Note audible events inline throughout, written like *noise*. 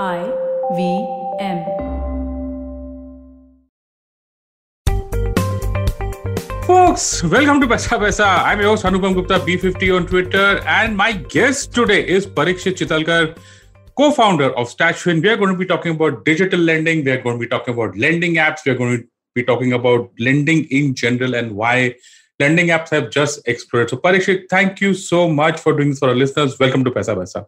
I V M. Folks, welcome to Paisa Vaisa. I'm your host Anupam Gupta, B50 on Twitter, and my guest today is Parikshit Chitalkar, co-founder of StashFin. We are going to be talking about digital lending. We are going to be talking about lending apps. We are going to be talking about lending in general and why lending apps have just exploded. So, Parikshit, thank you so much for doing this for our listeners. Welcome to Paisa Vaisa.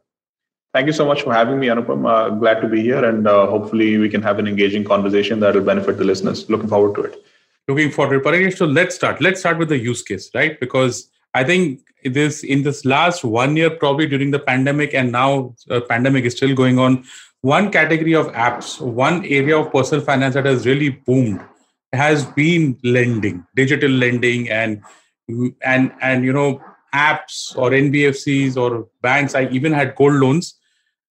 Thank you so much for having me, Anupam. Uh, glad to be here, and uh, hopefully, we can have an engaging conversation that will benefit the listeners. Looking forward to it. Looking forward to it. So, let's start. Let's start with the use case, right? Because I think this in this last one year, probably during the pandemic, and now uh, pandemic is still going on. One category of apps, one area of personal finance that has really boomed has been lending, digital lending, and and and you know apps or NBFCs or banks. I even had gold loans.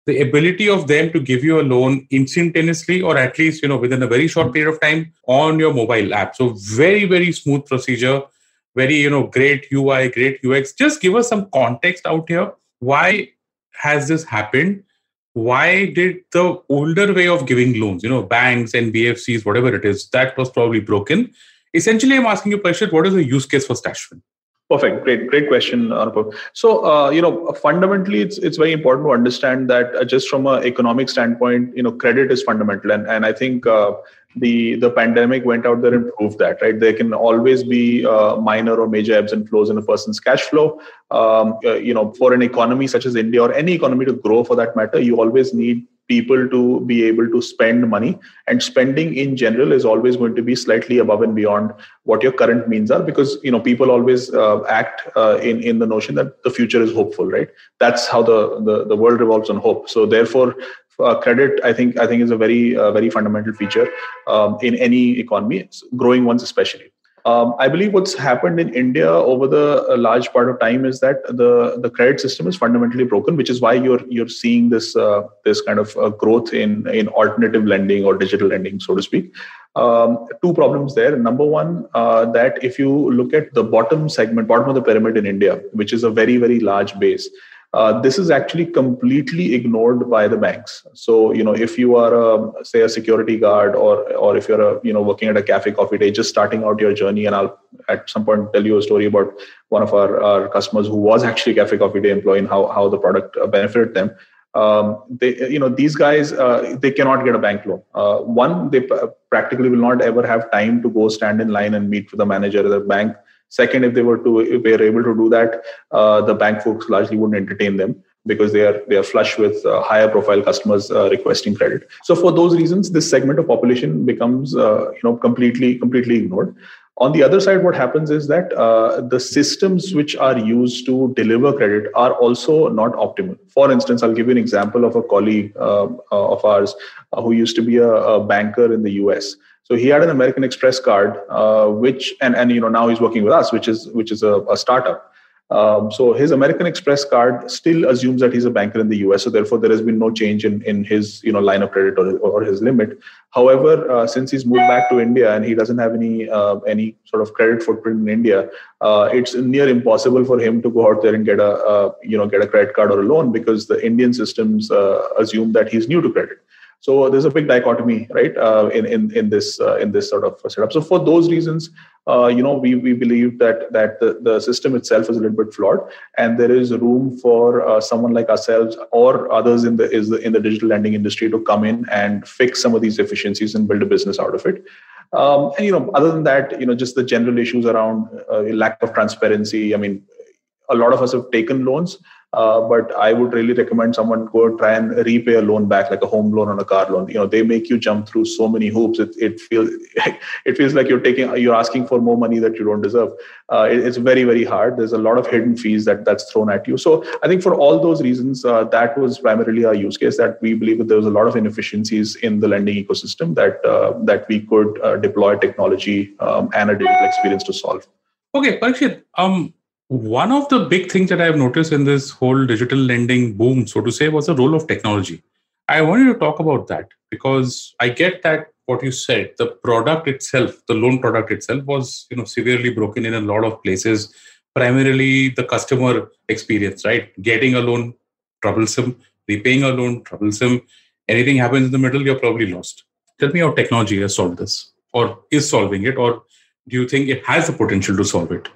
The ability of them to give you a loan instantaneously, or at least you know within a very short period of time on your mobile app. So very very smooth procedure, very you know great UI, great UX. Just give us some context out here. Why has this happened? why did the older way of giving loans, you know, banks and NBFCs, whatever it is, that was probably broken? Essentially, I'm asking you, Parikshit, what is the use case for StashFin? Perfect. Great, great question, Anupam. So, uh, you know, fundamentally, it's it's very important to understand that uh, just from an economic standpoint, you know, credit is fundamental, and and I think uh, the the pandemic went out there and proved that right there can always be uh, minor or major ebbs and flows in a person's cash flow um, uh, you know for an economy such as india or any economy to grow for that matter you always need people to be able to spend money. And spending in general is always going to be slightly above and beyond what your current means are because you know people always uh, act uh, in in the notion that the future is hopeful right? That's how the, the the world revolves on hope. So therefore uh, credit i think i think is a very uh, very fundamental feature um, in any economy growing ones especially um, I believe what's happened in India over the large part of time is that the, the credit system is fundamentally broken, which is why you're you're seeing this uh, this kind of uh, growth in in alternative lending or digital lending, so to speak. Um, two problems there. Number one, uh, that if you look at the bottom segment, bottom of the pyramid in India, which is a very very large base, uh, this is actually completely ignored by the banks. So, you know, if you are, a, say, a security guard, or or if you're a, you know, working at a cafe coffee day, just starting out your journey, and I'll at some point tell you a story about one of our, our customers who was actually a cafe coffee day employee and how how the product uh, benefited them. Um, they, you know, these guys, uh, they cannot get a bank loan. Uh, one, they p- practically will not ever have time to go stand in line and meet with the manager of the bank Second, if they were to if they able to do that, uh, the bank folks largely wouldn't entertain them because they are they are flush with uh, higher profile customers uh, requesting credit. So for those reasons, this segment of population becomes uh, you know completely completely ignored. On the other side, what happens is that uh, the systems which are used to deliver credit are also not optimal. For instance, I'll give you an example of a colleague uh, of ours who used to be a, a banker in the US so he had an American Express card, uh, which and and you know now he's working with us, which is which is a, a startup. Um, so his American Express card still assumes that he's a banker in the US. So therefore, there has been no change in, in his you know line of credit or, or his limit. However, uh, since he's moved back to India and he doesn't have any uh, any sort of credit footprint in India, uh, it's near impossible for him to go out there and get a, you know get a credit card or a loan because the Indian systems uh, assume that he's new to credit. So there's a big dichotomy, right, uh, in in in this uh, in this sort of setup. So for those reasons, uh, you know, we we believe that that the, the system itself is a little bit flawed, and there is room for uh, someone like ourselves or others in the is the, in the digital lending industry to come in and fix some of these efficiencies and build a business out of it. Um, and you know, other than that, you know, just the general issues around uh, lack of transparency. I mean, a lot of us have taken loans uh, but I would really recommend someone go try and repay a loan back, like a home loan or a car loan. You know, they make you jump through so many hoops. It, it feels *laughs* it feels like you're taking you're asking for more money that you don't deserve. Uh, it, it's very very hard. There's a lot of hidden fees that that's thrown at you. So I think for all those reasons, uh, that was primarily our use case. That we believe that there was a lot of inefficiencies in the lending ecosystem that uh, that we could uh, deploy technology um, and a digital experience to solve. Okay, Parikshit, um, one of the big things that I've noticed in this whole digital lending boom, so to say, was the role of technology. I wanted to talk about that because I get that what you said, the product itself, the loan product itself was, you know, severely broken in a lot of places. Primarily the customer experience, right? Getting a loan troublesome, repaying a loan troublesome, anything happens in the middle, you're probably lost. Tell me how technology has solved this, or is solving it, or do you think it has the potential to solve it?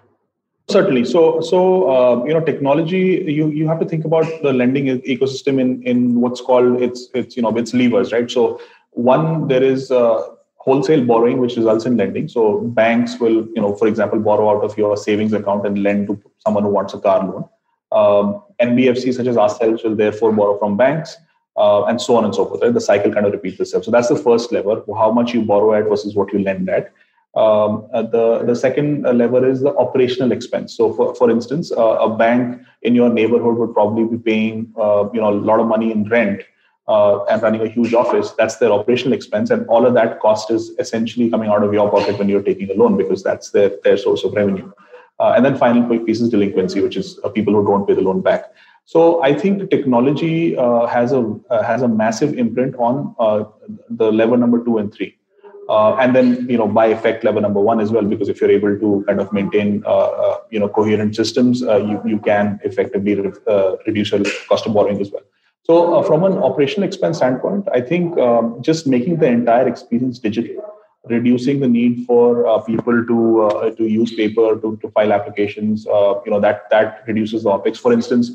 Certainly. So, so uh, you know, technology. You you have to think about the lending ecosystem in in what's called its its you know its levers, right? So, one there is uh, wholesale borrowing, which results in lending. So, banks will you know, for example, borrow out of your savings account and lend to someone who wants a car loan. Um, such as ourselves will therefore borrow from banks. Uh, and so on and so forth. Right? The cycle kind of repeats itself. So that's the first lever: how much you borrow at versus what you lend at. Um, uh, the the second lever is the operational expense. So, for for instance, uh, a bank in your neighborhood would probably be paying uh, you know a lot of money in rent uh, and running a huge office. That's their operational expense, and all of that cost is essentially coming out of your pocket when you're taking a loan because that's their their source of revenue. Uh, and then final piece is delinquency, which is uh, people who don't pay the loan back. So I think technology has a has a massive imprint on the lever number two and three. Uh, and then you know by effect level number one as well because if you're able to kind of maintain uh, uh, you know coherent systems uh, you, you can effectively re- uh, reduce your cost of borrowing as well. So uh, from an operational expense standpoint i think um, just making the entire experience digital reducing the need for people to to use paper to, to file applications you know that that reduces the opex. For instance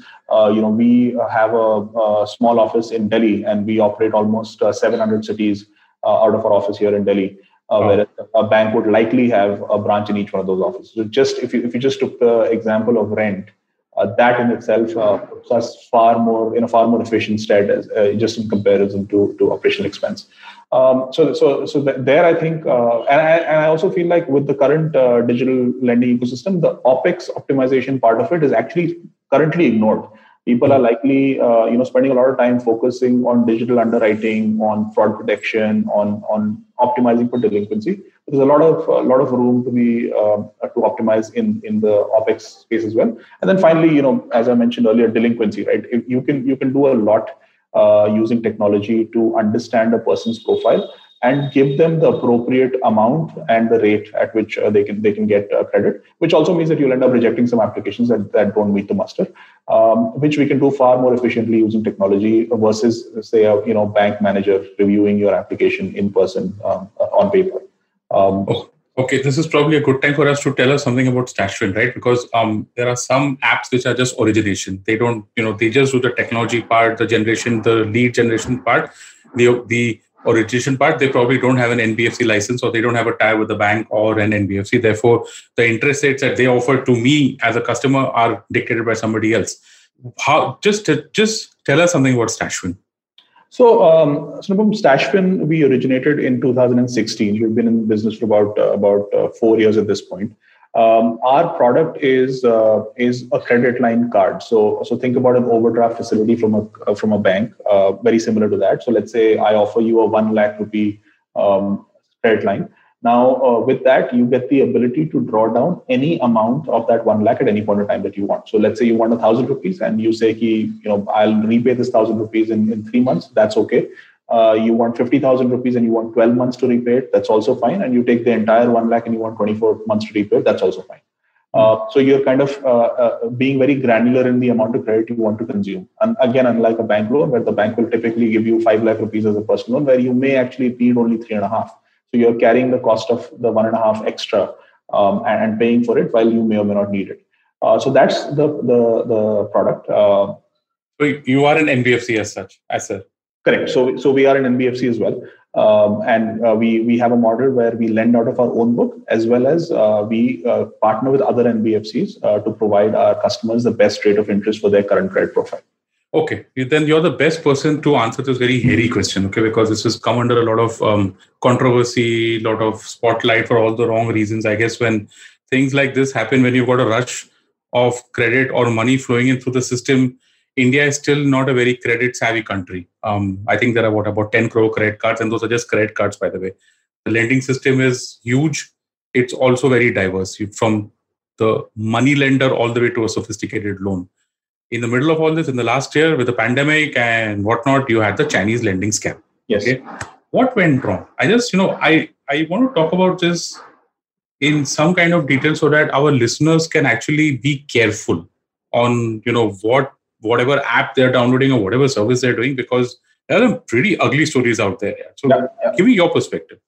you know we have a, a, small office in delhi and we operate almost 700 cities out of our office here in Delhi. Uh, oh. Where a bank would likely have a branch in each one of those offices. So just if you if you just took the example of rent, uh, that in itself uh, puts us far more in a far more efficient stead as, uh, just in comparison to, to operational expense. Um, so so so there I think uh, and, I, and I also feel like with the current digital lending ecosystem, the opex optimization part of it is actually currently ignored people are likely uh, you know spending a lot of time focusing on digital underwriting on fraud protection on on optimizing for delinquency. There's a lot of a lot of room to be uh, to optimize in in the opex space as well. And then finally you know as i mentioned earlier delinquency right? You can you can do a lot uh, using technology to understand a person's profile and give them the appropriate amount and the rate at which uh, they can they can get uh, credit which also means that you'll end up rejecting some applications that, that don't meet the muster um, which we can do far more efficiently using technology versus say a you know bank manager reviewing your application in person um, on paper. Um, oh, okay. This is probably a good time for us to tell us something about stashfin right? Because um, there are some apps which are just origination. They don't you know they just do the technology part the generation the lead generation part. The the origination part, they probably don't have an NBFC license or they don't have a tie with the bank or an NBFC. Therefore, the interest rates that they offer to me as a customer are dictated by somebody else. How just just tell us something about Stashfin. So, um, Stashfin we originated in 2016. We've been in business for about uh, about uh, four years at this point. Um, our product is uh, is a credit line card. So so think about an overdraft facility from a uh, from a bank, uh, very similar to that. So let's say I offer you a one lakh rupee um, credit line. Now uh, with that, you get the ability to draw down any amount of that one lakh at any point in time that you want. So let's say you want a thousand rupees, and you say, "Ki, you know, I'll repay this thousand rupees in, in three months." That's okay uh, you want 50,000 rupees and you want 12 months to repay it, that's also fine. And you take the entire 1 lakh and you want 24 months to repay it, that's also fine. Uh, so you're kind of uh, uh, being very granular in the amount of credit you want to consume. And again, unlike a bank loan, where the bank will typically give you 5 lakh rupees as a personal loan, where you may actually need only three and a half. So you're carrying the cost of the one and a half extra um, and, and, paying for it while you may or may not need it. Uh, so that's the the, the product. Uh, so you are an NBFC as such, as a Correct. So, so we are an NBFC as well, um, and uh, we we have a model where we lend out of our own book as well as uh, we uh, partner with other NBFCs uh, to provide our customers the best rate of interest for their current credit profile. Okay, then you're the best person to answer this very hairy question. Okay, because this has come under a lot of um, controversy, a lot of spotlight for all the wrong reasons. I guess when things like this happen, when you've got a rush of credit or money flowing in through the system India is still not a very credit savvy country. Um, I think there are what about 10 crore credit cards, and those are just credit cards, by the way. The lending system is huge. It's also very diverse from the money lender all the way to a sophisticated loan. In the middle of all this, in the last year with the pandemic and whatnot, you had the Chinese lending scam. Yes. Okay? What went wrong? I just, you know, I, I want to talk about this in some kind of detail so that our listeners can actually be careful on, you know, what whatever app they're downloading or whatever service they're doing because there are pretty ugly stories out there. So, yeah, yeah. give me your perspective.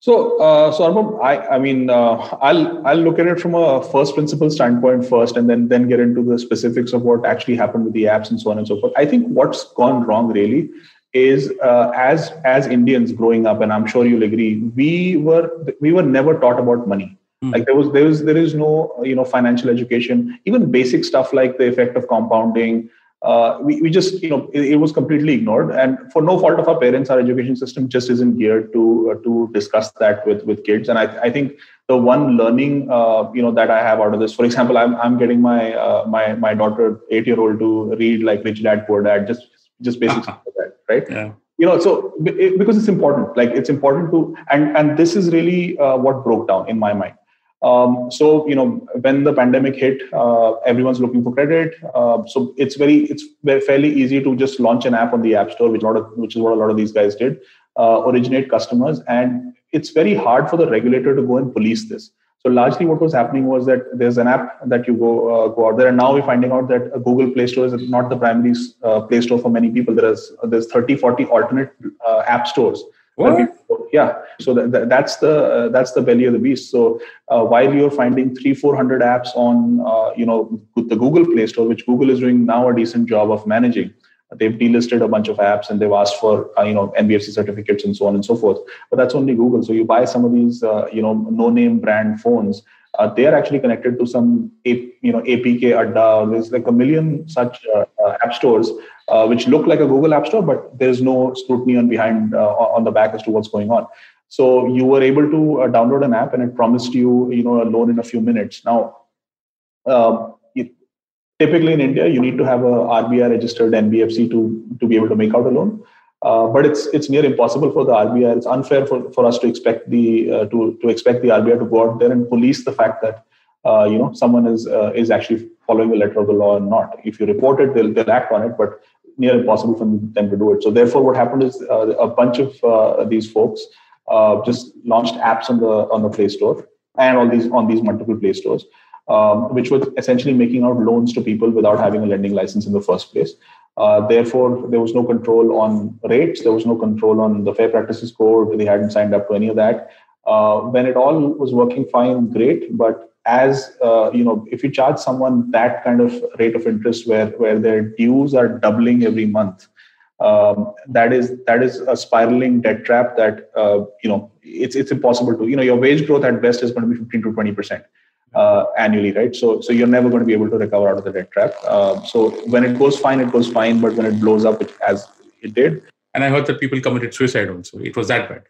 So, uh, so I, I mean, uh, I'll I'll look at it from a first principle standpoint first, and then then get into the specifics of what actually happened with the apps and so on and so forth. I think what's gone wrong really is uh, as as Indians growing up, and I'm sure you'll agree, we were we were never taught about money. Mm. Like there was there was there is no you know financial education, even basic stuff like the effect of compounding, uh, we, we just you know it, it, was completely ignored. And for no fault of our parents our education system just isn't geared to uh, to discuss that with with kids. And i, I think the one learning uh, you know that i have out of this for example i'm, I'm getting my uh, my my daughter 8 year old to read like rich dad poor dad just just basic stuff like that right? Yeah. You know so it, because it's important like it's important to and and this is really uh, what broke down in my mind um, so you know when the pandemic hit, uh, everyone's looking for credit. Uh, so it's very it's very fairly easy to just launch an app on the app store, which a lot of which is what a lot of these guys did, uh, originate customers, and it's very hard for the regulator to go and police this. So largely, what was happening was that there's an app that you go uh, go out there, and now we're finding out that Google Play Store is not the primary uh, Play Store for many people. There is there's 30, 40 alternate uh, app stores what? Yeah, so that, that's the uh, that's the belly of the beast. So uh, while you're finding three four hundred apps on uh, you know the Google Play Store, which Google is doing now a decent job of managing, they've delisted a bunch of apps and they've asked for uh, you know NBFC certificates and so on and so forth. But that's only Google. So you buy some of these uh, you know no name brand phones. Uh, they are actually connected to some you know APK Adda. There's like a million such app stores uh, which look like a Google App Store, but there's no scrutiny on behind uh, on the back as to what's going on. So you were able to uh, download an app, and it promised you, you know, a loan in a few minutes. Now, um, it, typically in India, you need to have a RBI registered NBFC to to be able to make out a loan. Uh, but it's it's near impossible for the RBI. It's unfair for, for us to expect the uh, to to expect the RBI to go out there and police the fact that uh, you know someone is is actually following the letter of the law or not. If you report it, they'll they'll act on it. But near impossible for them to do it. So therefore, what happened is uh, a bunch of uh, these folks uh, just launched apps on the on the Play Store and all these on these multiple Play stores, um, which was essentially making out loans to people without having a lending license in the first place. Uh, therefore, there was no control on rates. There was no control on the fair practices code. They hadn't signed up to any of that. Uh, when it all was working fine, great. But as uh, you know if you charge someone that kind of rate of interest where where their dues are doubling every month um, that is that is a spiraling debt trap that uh, you know it's it's impossible to you know your wage growth at best is going to be 15 to 20 percent uh, annually right? So so you're never going to be able to recover out of the debt trap. Uh, so when it goes fine it goes fine but when it blows up it, as it did. And i heard that people committed suicide also. It was that bad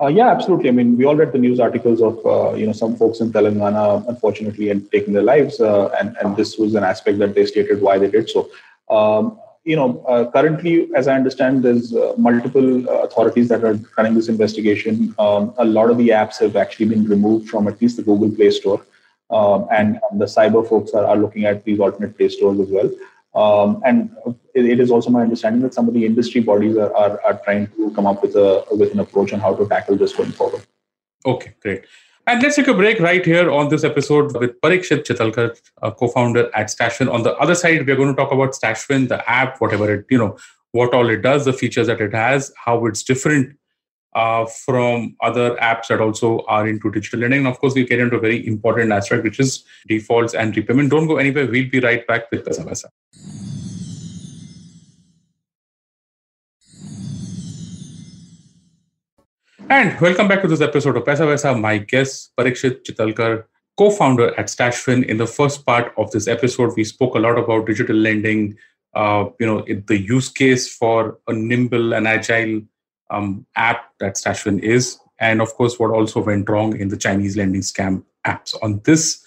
uh, yeah, absolutely. I mean, we all read the news articles of uh, you know some folks in Telangana, unfortunately, and taking their lives, uh, and and this was an aspect that they stated why they did so. Um, you know, uh, currently, as I understand, there's uh, multiple uh, authorities that are running this investigation. Um, a lot of the apps have actually been removed from at least the Google Play Store, um, and, the cyber folks are, are looking at these alternate Play stores as well. Um, and it, it is also my understanding that some of the industry bodies are, are, are trying to come up with a with an approach on how to tackle this going forward. Okay, great. And let's take a break right here on this episode with Parikshit Chitalkar, co-founder at StashFin. On the other side, we're going to talk about StashFin, the app, whatever it, you know, what all it does, the features that it has, how it's different uh, from other apps that also are into digital lending. And of course, we get into a very important aspect, which is defaults and repayment. Don't go anywhere. We'll be right back with Paisa And welcome back to this episode of Paisa. My guest, Parikshit Chitalkar, co-founder at StashFin. In the first part of this episode, we spoke a lot about digital lending, uh, you know, the use case for a nimble and agile um, app that StashFin is, and of course, what also went wrong in the Chinese lending scam apps. On this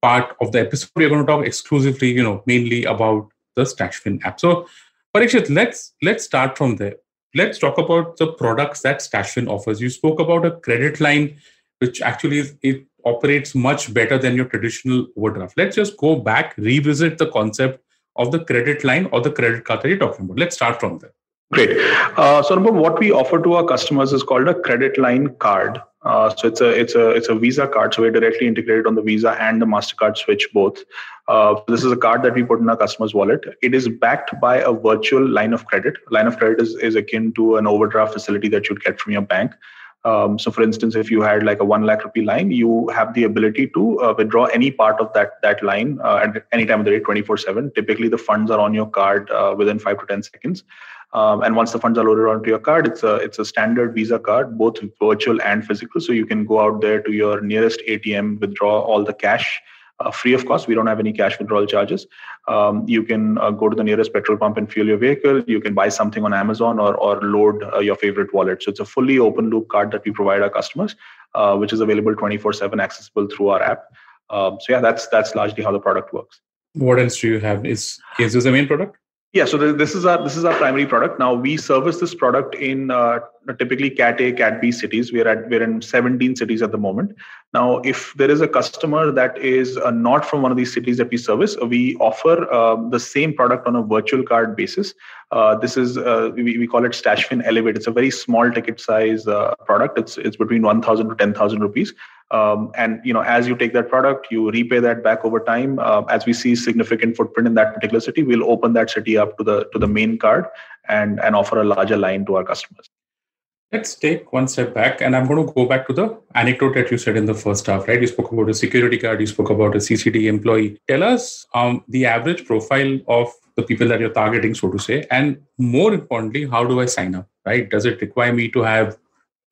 part of the episode, we're going to talk exclusively, you know, mainly about the StashFin app. So, Parikshit, let's let's start from there let's talk about the products that StashFin offers. You spoke about a credit line, which actually it operates much better than your traditional overdraft. Let's just go back, revisit the concept of the credit line or the credit card that you're talking about. Let's start from there. Great. Uh, so, what we offer to our customers is called a credit line card. Uh, so it's a it's a it's a Visa card. So we're directly integrated on the Visa and the Mastercard switch both. Uh, this is a card that we put in our customer's wallet. It is backed by a virtual line of credit. Line of credit is, is akin to an overdraft facility that you'd get from your bank. Um, so, for instance, if you had like a one lakh rupee line, you have the ability to uh, withdraw any part of that that line uh, at any time of the day, twenty four seven. Typically, the funds are on your card uh, within five to ten seconds. Um, and once the funds are loaded onto your card, it's a it's a standard Visa card, both virtual and physical. So you can go out there to your nearest ATM, withdraw all the cash uh, free of cost. We don't have any cash withdrawal charges. Um, you can uh, go to the nearest petrol pump and fuel your vehicle. You can buy something on Amazon or or load uh, your favorite wallet. So it's a fully open loop card that we provide our customers, uh, which is available 24/7, accessible through our app. Um, so yeah, that's that's largely how the product works. What else do you have? Is is this the main product? Yeah, so this is our this is our primary product. Now we service this product in uh, typically Cat A, Cat B cities. We're at we're in 17 cities at the moment. Now, if there is a customer that is uh, not from one of these cities that we service, we offer uh, the same product on a virtual card basis. Uh, this is uh, we, we call it StashFin Elevate. It's a very small ticket size uh, product. It's it's between 1,000 to 10,000 rupees. Um, and you know, as you take that product, you repay that back over time. Uh, as we see significant footprint in that particular city, we'll open that city up to the to the main card and and offer a larger line to our customers. Let's take one step back, and I'm going to go back to the anecdote that you said in the first half, right? You spoke about a security guard, you spoke about a CCD employee. Tell us um, the average profile of the people that you're targeting, so to say, and more importantly, how do I sign up, right? Does it require me to have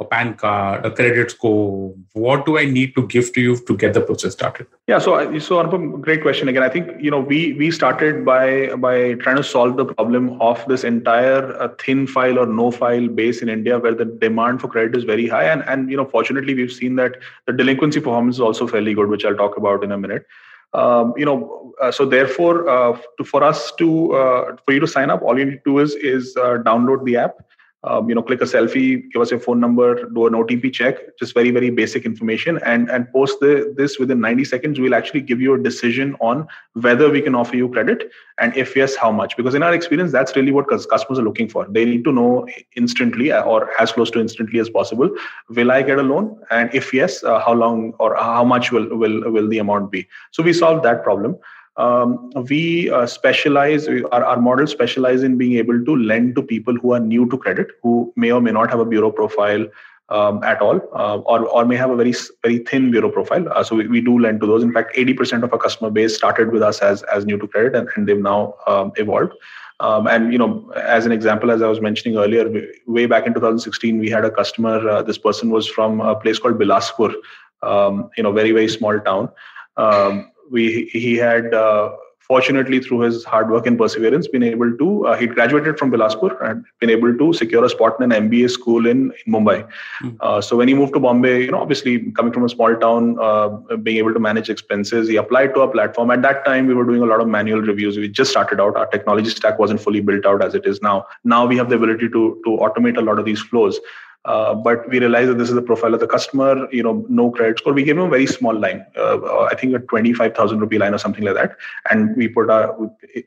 a PAN card, a credit score? What do I need to give to you to get the process started? Yeah, so so Anupam, great question again. I think you know we we started by by trying to solve the problem of this entire uh, thin file or no file base in India, where the demand for credit is very high, and and you know fortunately we've seen that the delinquency performance is also fairly good, which I'll talk about in a minute. Um, you know, uh, so therefore, uh, to, for us to uh, for you to sign up, all you need to do is is uh, download the app um, you know, click a selfie, give us your phone number, do an OTP check, just very, very basic information, and and post the, this within 90 seconds. We'll actually give you a decision on whether we can offer you credit, and if yes, how much. Because in our experience, that's really what customers are looking for. They need to know instantly uh, or as close to instantly as possible. Will I get a loan? And if yes, uh, how long or how much will will will the amount be? So we solved that problem um, we uh, specialize our, our model specialize in being able to lend to people who are new to credit who may or may not have a bureau profile um, at all uh, or, or may have a very very thin bureau profile. Uh, so we, we do lend to those. In fact 80% of our customer base started with us as as new to credit and, and they've now um, evolved. Um, and you know as an example as i was mentioning earlier way back in 2016 we had a customer uh, this person was from a place called bilaspur um, you know very very small town. Um, we he had uh, fortunately through his hard work and perseverance been able to uh, he graduated from bilaspur and been able to secure a spot in an mba school in, in mumbai. Mm. uh, so when he moved to bombay you know obviously coming from a small town uh, being able to manage expenses he applied to our platform. At that time we were doing a lot of manual reviews. We just started out. Our technology stack wasn't fully built out as it is now. Now we have the ability to to automate a lot of these flows uh, but we realized that this is the profile of the customer, you know, no credit score. We gave him a very small line, uh, uh I think a 25,000 rupee line or something like that. And we put a,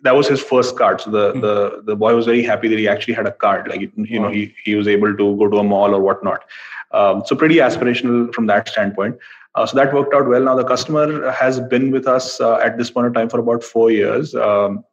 that was his first card. So the, mm-hmm. the, the boy was very happy that he actually had a card. Like, you know, he, he was able to go to a mall or whatnot. Um, so pretty aspirational from that standpoint. Uh, so that worked out well. Now the customer has been with us uh, at this point of time for about four years. Um,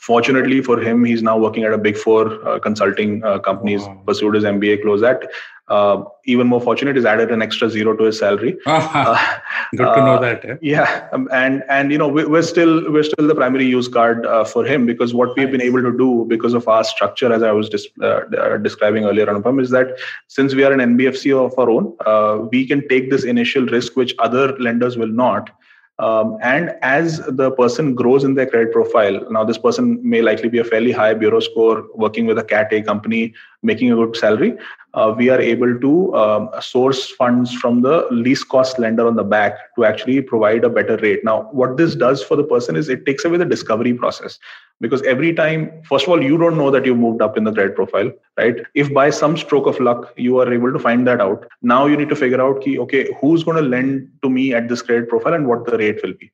Fortunately for him, he's now working at a big four uh, consulting uh, companies, wow. pursued his MBA, close that. Uh, even more fortunate, he's added an extra zero to his salary. Uh, *laughs* Good to know that. Yeah, yeah. Um, and and you know we, are still we're still the primary use card uh, for him because what we've been able to do because of our structure, as I was dis- uh, describing earlier, Anupam, is that since we are an NBFC of our own, we can take this initial risk which other lenders will not um, and as the person grows in their credit profile, now this person may likely be a fairly high bureau score, working with a Cat A company, making a good salary. Uh, we are able to um, source funds from the least cost lender on the back to actually provide a better rate. Now, what this does for the person is it takes away the discovery process because every time, first of all, you don't know that you moved up in the credit profile, right? If by some stroke of luck you are able to find that out, now you need to figure out, key, okay, who's going to lend to me at this credit profile and what the rate will be.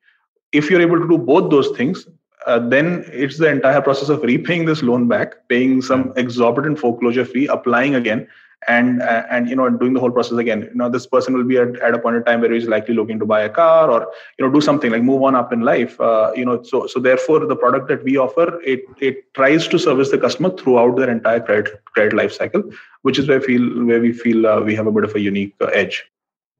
If you're able to do both those things, uh, then it's the entire process of repaying this loan back, paying some exorbitant foreclosure fee, applying again, and uh, and you know doing the whole process again. You know this person will be at, at a point in time where he's likely looking to buy a car or you know do something like move on up in life uh, you know. So so therefore the product that we offer it it tries to service the customer throughout their entire credit credit life cycle which is where we feel where we feel uh, we have a bit of a unique uh, edge.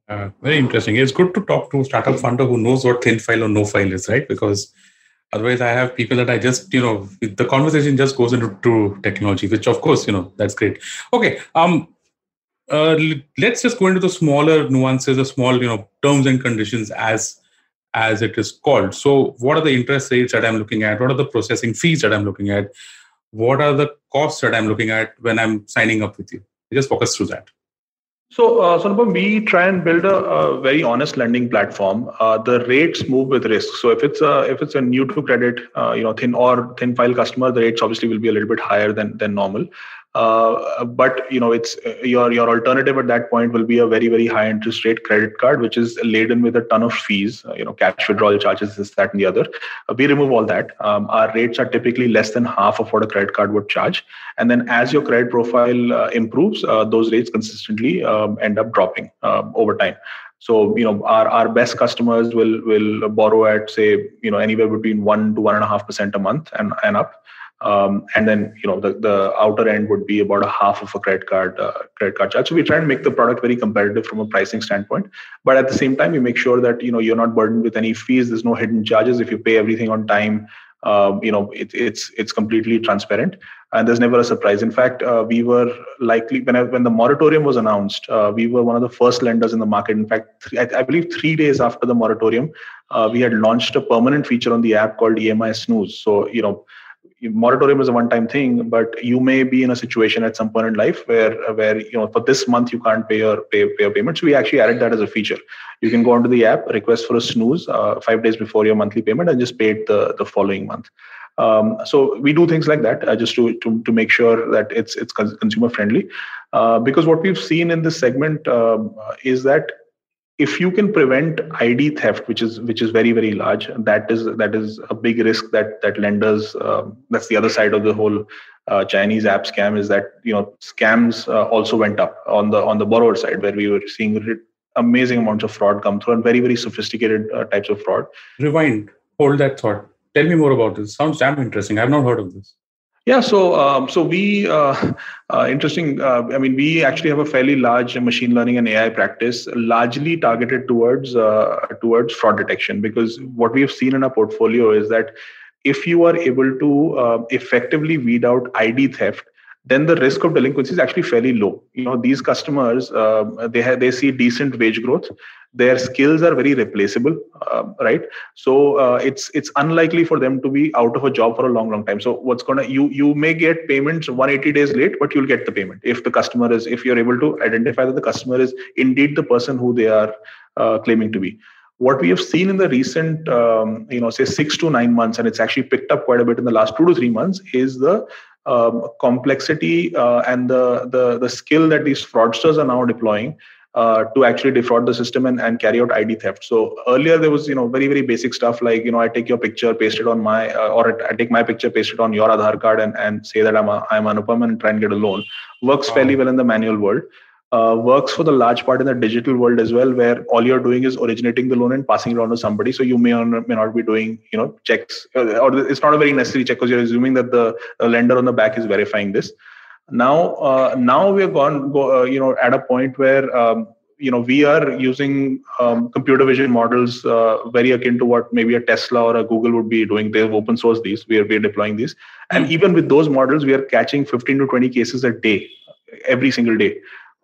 Uh, very interesting. It's good to talk to a startup funder who knows what thin file or no file is right? Because otherwise i have people that i just you know the conversation just goes into to technology which of course you know that's great okay um uh, let's just go into the smaller nuances, the small, you know, terms and conditions as as it is called. So, what are the interest rates that I'm looking at? What are the processing fees that I'm looking at? What are the costs that I'm looking at when I'm signing up with you? Just focus through that. So, uh, we try and build a, a very honest lending platform. Uh, the rates move with risk. So, if it's a if it's a new to credit, uh, you know, thin or thin file customer, the rates obviously will be a little bit higher than than normal. Uh, but you know it's uh, your your alternative at that point will be a very very high interest rate credit card which is laden with a ton of fees uh, you know cash withdrawal charges this that and the other. Uh, we remove all that. Um, our rates are typically less than half of what a credit card would charge. And then as your credit profile uh, improves those rates consistently um, end up dropping um, over time. So you know our, our best customers will will borrow at say you know anywhere between one to one and a half percent a month and, and up um, and then you know the, the outer end would be about a half of a credit card uh, credit card charge. So we try and make the product very competitive from a pricing standpoint, but at the same time we make sure that you know you're not burdened with any fees. There's no hidden charges if you pay everything on time. Um, you know it, it's it's completely transparent and there's never a surprise. In fact, uh, we were likely when I, when the moratorium was announced, uh, we were one of the first lenders in the market. In fact, I, I, believe three days after the moratorium, uh, we had launched a permanent feature on the app called EMI Snooze. So you know moratorium is a one time thing but you may be in a situation at some point in life where where you know for this month you can't pay your pay, pay your payments. We actually added that as a feature. You can go onto the app request for a snooze uh, five days before your monthly payment and just pay it the, the following month. Um, so we do things like that uh, just to, to to make sure that it's it's consumer friendly uh, because what we've seen in this segment um, is that if you can prevent id theft which is which is very very large that is that is a big risk that that lenders uh, that's the other side of the whole uh, chinese app scam is that you know scams uh, also went up on the on the borrower side where we were seeing amazing amounts of fraud come through and very very sophisticated uh, types of fraud. Rewind. Hold that thought. Tell me more about this. Sounds damn interesting. I've not heard of this yeah, so um, so we uh, uh, interesting. Uh, I mean, we actually have a fairly large machine learning and AI practice, largely targeted towards uh, towards fraud detection. Because what we have seen in our portfolio is that if you are able to uh, effectively weed out ID theft, then the risk of delinquency is actually fairly low. You know, these customers uh, they have they see decent wage growth. Their skills are very replaceable, uh, right? So uh, it's it's unlikely for them to be out of a job for a long, long time. So what's gonna you you may get payments 180 days late, but you'll get the payment if the customer is if you're able to identify that the customer is indeed the person who they are uh, claiming to be what we have seen in the recent um, you know say six to nine months and it's actually picked up quite a bit in the last two to three months is the um, complexity uh, and the, the the skill that these fraudsters are now deploying uh, to actually defraud the system and, and carry out ID theft. So earlier there was you know very very basic stuff like you know I take your picture, paste it on my uh, or I take my picture, paste it on your Aadhaar card, and, and say that I'm a, I'm Anupam and try and get a loan. Works wow. fairly well in the manual world uh, works for the large part in the digital world as well, where all you're doing is originating the loan and passing it on to somebody. So you may or may not be doing, you know, checks, uh, or it's not a very necessary check because you're assuming that the, the lender on the back is verifying this. Now, uh, now we have gone, go, uh, you know, at a point where um, you know we are using um, computer vision models uh, very akin to what maybe a tesla or a google would be doing they've open sourced these we are, we are deploying these and mm-hmm. even with those models we are catching 15 to 20 cases a day every single day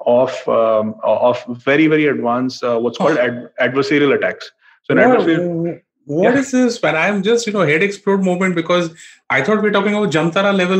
of um, of very very advanced uh, what's called ad- adversarial attacks. So what, adversarial, what yeah. is this? When I'm just you know head explode moment because I thought we are talking about Jamtara level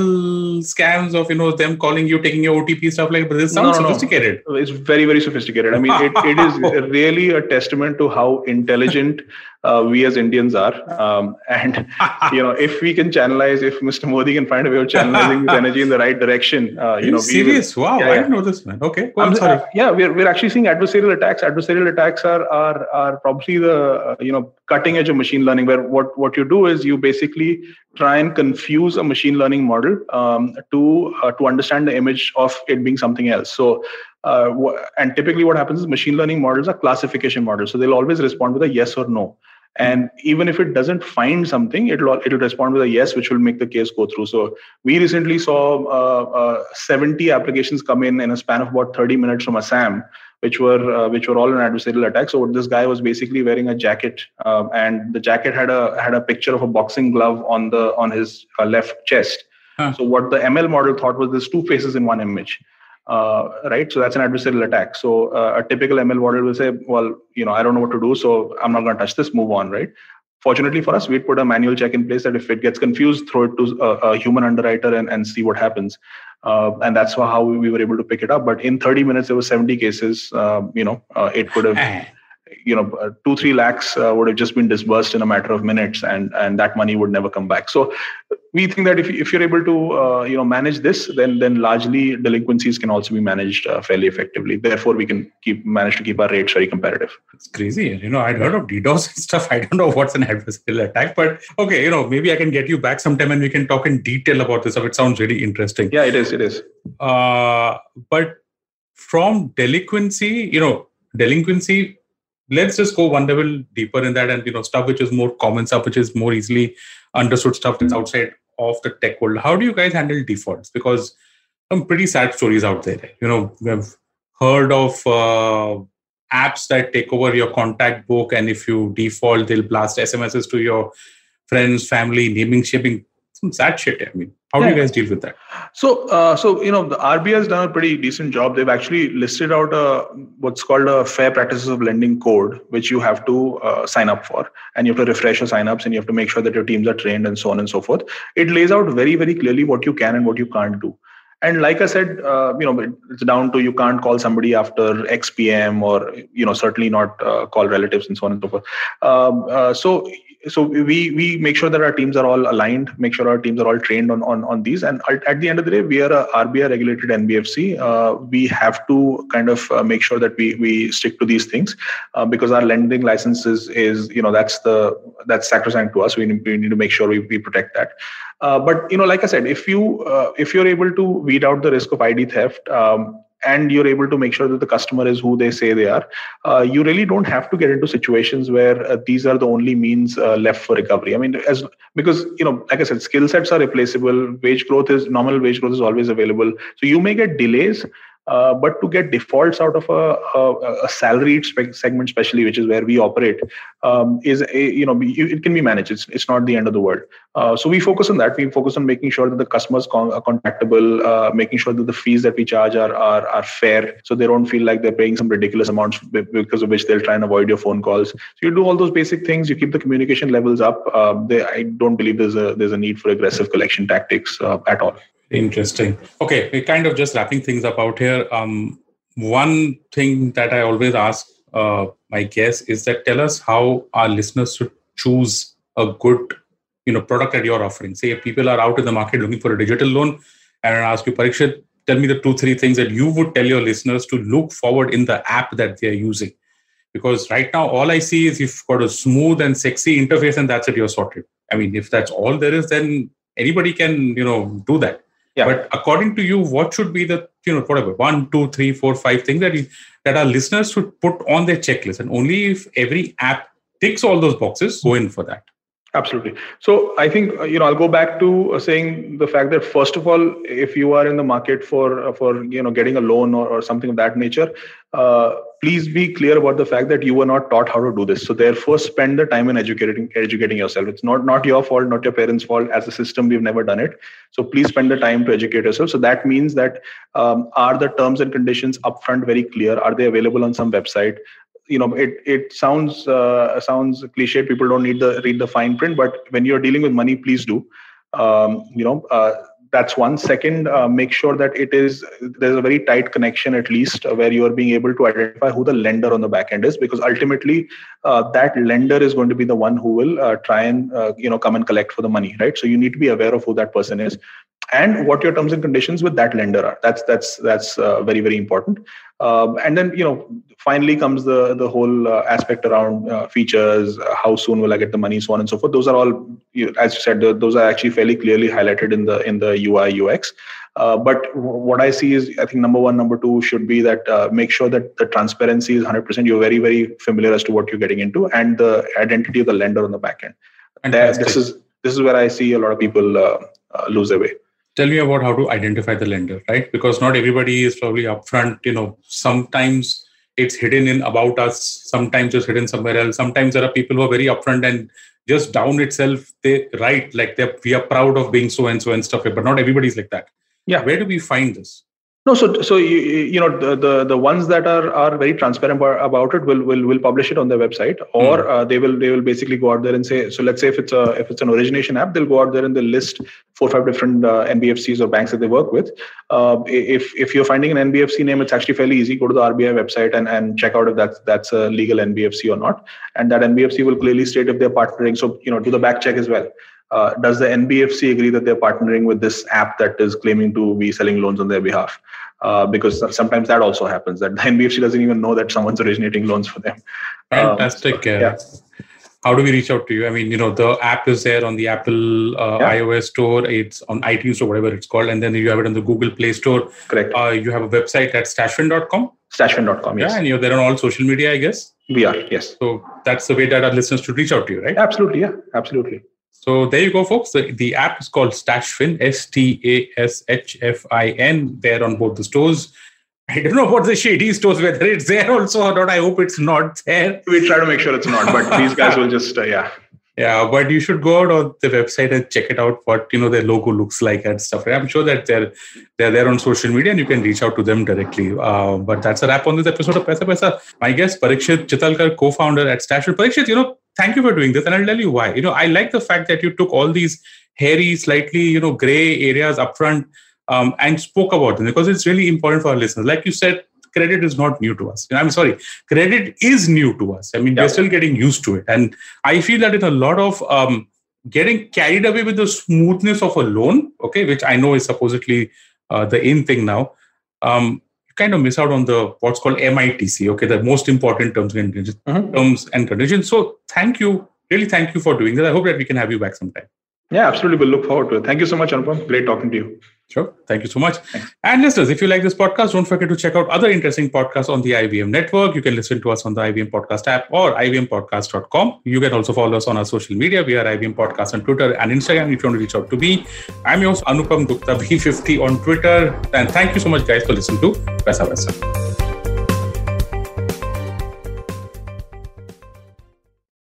scams of you know them calling you, taking your OTP stuff like. But this sounds no, no, sophisticated. No. It's very very sophisticated. I mean, it, it is *laughs* really a testament to how intelligent uh, we as Indians are. Um, and you know, if we can channelize, if Mr. Modi can find a way of channelizing his energy in the right direction, uh, you know, serious. Will, wow, yeah, I didn't know this, man. Okay, well, I'm sorry. Uh, yeah, we're we're actually seeing adversarial attacks. Adversarial attacks are are are probably the uh, you know cutting edge of machine learning where what, what you do is you basically try and confuse a machine learning model um, to uh, to understand the image of it being something else. So uh, and typically what happens is machine learning models are classification models so they'll always respond with a yes or no. And even if it doesn't find something it'll it'll respond with a yes which will make the case go through. So we recently saw uh, uh, 70 applications come in in a span of about 30 minutes from assam which were uh, which were all an adversarial attack so this guy was basically wearing a jacket uh, and the jacket had a had a picture of a boxing glove on the on his uh, left chest huh. so what the ml model thought was there's two faces in one image uh, right? So that's an adversarial attack. So uh, a typical ML model will say, well, you know, I don't know what to do, so I'm not going to touch this. Move on, right? Fortunately for us, we'd put a manual check in place that if it gets confused, throw it to a, a human underwriter and, and see what happens. Uh, and that's how we were able to pick it up. But in 30 minutes, there were 70 cases. Uh, you know, uh, it could have eh you know uh, two three lakhs uh, would have just been disbursed in a matter of minutes and and that money would never come back. So we think that if, if you're able to uh, you know manage this then then largely delinquencies can also be managed uh, fairly effectively. Therefore we can keep manage to keep our rates very competitive. It's crazy. You know i'd heard of ddos and *laughs* stuff. I don't know what's an adversarial attack but okay you know maybe i can get you back sometime and we can talk in detail about this it sounds really interesting. Yeah it is it is. Uh, but from delinquency you know delinquency let's just go one level deeper in that and you know stuff which is more common stuff which is more easily understood stuff that's outside of the tech world. How do you guys handle defaults? Because some pretty sad stories out there. You know we've heard of uh, apps that take over your contact book and if you default they'll blast smss to your friends family naming shipping some sad shit i mean how yeah. do you guys deal with that? So, uh, so you know, the RBI has done a pretty decent job. They've actually listed out a what's called a fair practices of lending code, which you have to uh, sign up for, and you have to refresh your signups, and you have to make sure that your teams are trained, and so on and so forth. It lays out very, very clearly what you can and what you can't do. And like I said, uh, you know, it's down to you can't call somebody after X PM or you know certainly not uh, call relatives and so on and so forth. Um, uh, so so we we make sure that our teams are all aligned make sure our teams are all trained on on, on these. And at the end of the day we are a rbi regulated nbfc uh, we have to kind of uh, make sure that we we stick to these things uh, because our lending licenses is you know that's the that's sacrosanct to us. We need, we need to make sure we, we protect that uh, but you know like i said if you uh, if you're able to weed out the risk of id theft um, and you're able to make sure that the customer is who they say they are, uh, you really don't have to get into situations where uh, these are the only means uh, left for recovery. I mean, as because you know, like I said, skill sets are replaceable. Wage growth is nominal wage growth is always available. So you may get delays, uh, but to get defaults out of a, a, a salaried segment, especially which is where we operate, um, is a, you know it can be managed. It's it's not the end of the world. Uh, so we focus on that. We focus on making sure that the customers con- are contactable, uh, making sure that the fees that we charge are, are are fair, so they don't feel like they're paying some ridiculous amounts because of which they'll try and avoid your phone calls. So you do all those basic things. You keep the communication levels up. Uh, they, I don't believe there's a there's a need for aggressive collection tactics uh, at all. Interesting. Okay, we're kind of just wrapping things up out here. Um, one thing that I always ask uh, my guests is that tell us how our listeners should choose a good, you know, product that you're offering. Say if people are out in the market looking for a digital loan, and I ask you, Parikshit, tell me the two, three things that you would tell your listeners to look forward in the app that they're using. Because right now, all I see is you've got a smooth and sexy interface, and that's it, you're sorted. I mean, if that's all there is, then anybody can, you know, do that yeah. But according to you, what should be the you know whatever one, two, three, four, five things that you, that our listeners should put on their checklist, and only if every app ticks all those boxes, go in for that. Absolutely. So I think uh, you know I'll go back to uh, saying the fact that first of all, if you are in the market for uh, for you know getting a loan or, or something of that nature, uh, please be clear about the fact that you were not taught how to do this. So therefore, spend the time in educating educating yourself. It's not not your fault, not your parents' fault. As a system, we've never done it. So please spend the time to educate yourself. So that means that um, are the terms and conditions upfront very clear? Are they available on some website? You know it it sounds uh, sounds cliche. People don't need the read the fine print but when you're dealing with money please do. Um, you know uh, that's one. Second uh, make sure that it is there's a very tight connection at least uh, where you are being able to identify who the lender on the back end is because ultimately uh, that lender is going to be the one who will uh, try and uh, you know come and collect for the money right? So you need to be aware of who that person is and what your terms and conditions with that lender are. That's that's that's uh, very very important. Uh, and then you know finally comes the the whole uh, aspect around uh, features, uh, how soon will I get the money, so on and so forth. Those are all, you, as you said, those are actually fairly clearly highlighted in the in the UI UX. Uh, but w- what I see is, I think number one, number two should be that make sure that the transparency is 100%. You're very very familiar as to what you're getting into, and the identity of the lender on the back end. That, this is this is where I see a lot of people lose their way tell me about how to identify the lender right? Because not everybody is probably upfront you know sometimes it's hidden in about us sometimes it's hidden somewhere else. Sometimes there are people who are very upfront and just down itself they write like they we are proud of being so and so and stuff but not everybody's like that. Yeah. Where do we find this no, so so you, you know the, the the ones that are are very transparent about it will will will publish it on their website, or mm. uh, they will they will basically go out there and say. So let's say if it's a if it's an origination app, they'll go out there and they'll list four or five different uh, NBFCs or banks that they work with. Uh, if if you're finding an NBFC name, it's actually fairly easy. Go to the RBI website and and check out if that's that's a legal NBFC or not, and that NBFC will clearly state if they're partnering. So you know do the back check as well uh, does the NBFC agree that they're partnering with this app that is claiming to be selling loans on their behalf? Uh, because sometimes that also happens that the *laughs* NBFC doesn't even know that someone's originating loans for them. Fantastic. Um, so, yeah. How do we reach out to you? I mean, you know, the app is there on the Apple uh, yeah. iOS store. It's on iTunes or whatever it's called, and then you have it on the Google Play Store. Correct. Uh, you have a website at stashfin.com. Stashfin.com. Yes. Yeah, and you're there on all social media, I guess. We are. Yes. So that's the way that our listeners should reach out to you, right? Absolutely. Yeah. Absolutely. So there you go, folks. The, the app is called Stashfin, S T A S H F I N. There on both the stores. I don't know about the shady stores, whether it's there also or not. I hope it's not there. We try to make sure it's not, but these guys will just, uh, yeah. Yeah, but you should go out on the website and check it out. What you know their logo looks like and stuff. I'm sure that they're they're there on social media and you can reach out to them directly. Uh, but that's a wrap on this episode of Paisa Vaisa. My guest Parikshit Chitalkar, co-founder at Stashfin. Parikshit, you know, thank you for doing this and i'll tell you why. You know i like the fact that you took all these hairy slightly you know gray areas upfront um, and spoke about them because it's really important for our listeners. Like you said credit is not new to us. I'm sorry credit is new to us. I mean yeah. we're still getting used to it. And i feel that in a lot of um, getting carried away with the smoothness of a loan okay which i know is supposedly uh, the in thing now um, kind of miss out on the what's called MITC, okay, the most important terms and conditions, mm-hmm. terms and conditions. So thank you, really thank you for doing that. I hope that we can have you back sometime. Yeah, absolutely. We'll look forward to it. Thank you so much, Anupam. Great talking to you. Sure. Thank you so much. And listeners, if you like this podcast, don't forget to check out other interesting podcasts on the IVM network. You can listen to us on the IVM Podcast app or ivmpodcast.com. You can also follow us on our social media. We are IVM Podcast on Twitter and Instagram if you want to reach out to me. I'm your host, Anupam Gupta, B50 on Twitter. And thank you so much, guys, for listening to Paisa Vaisa.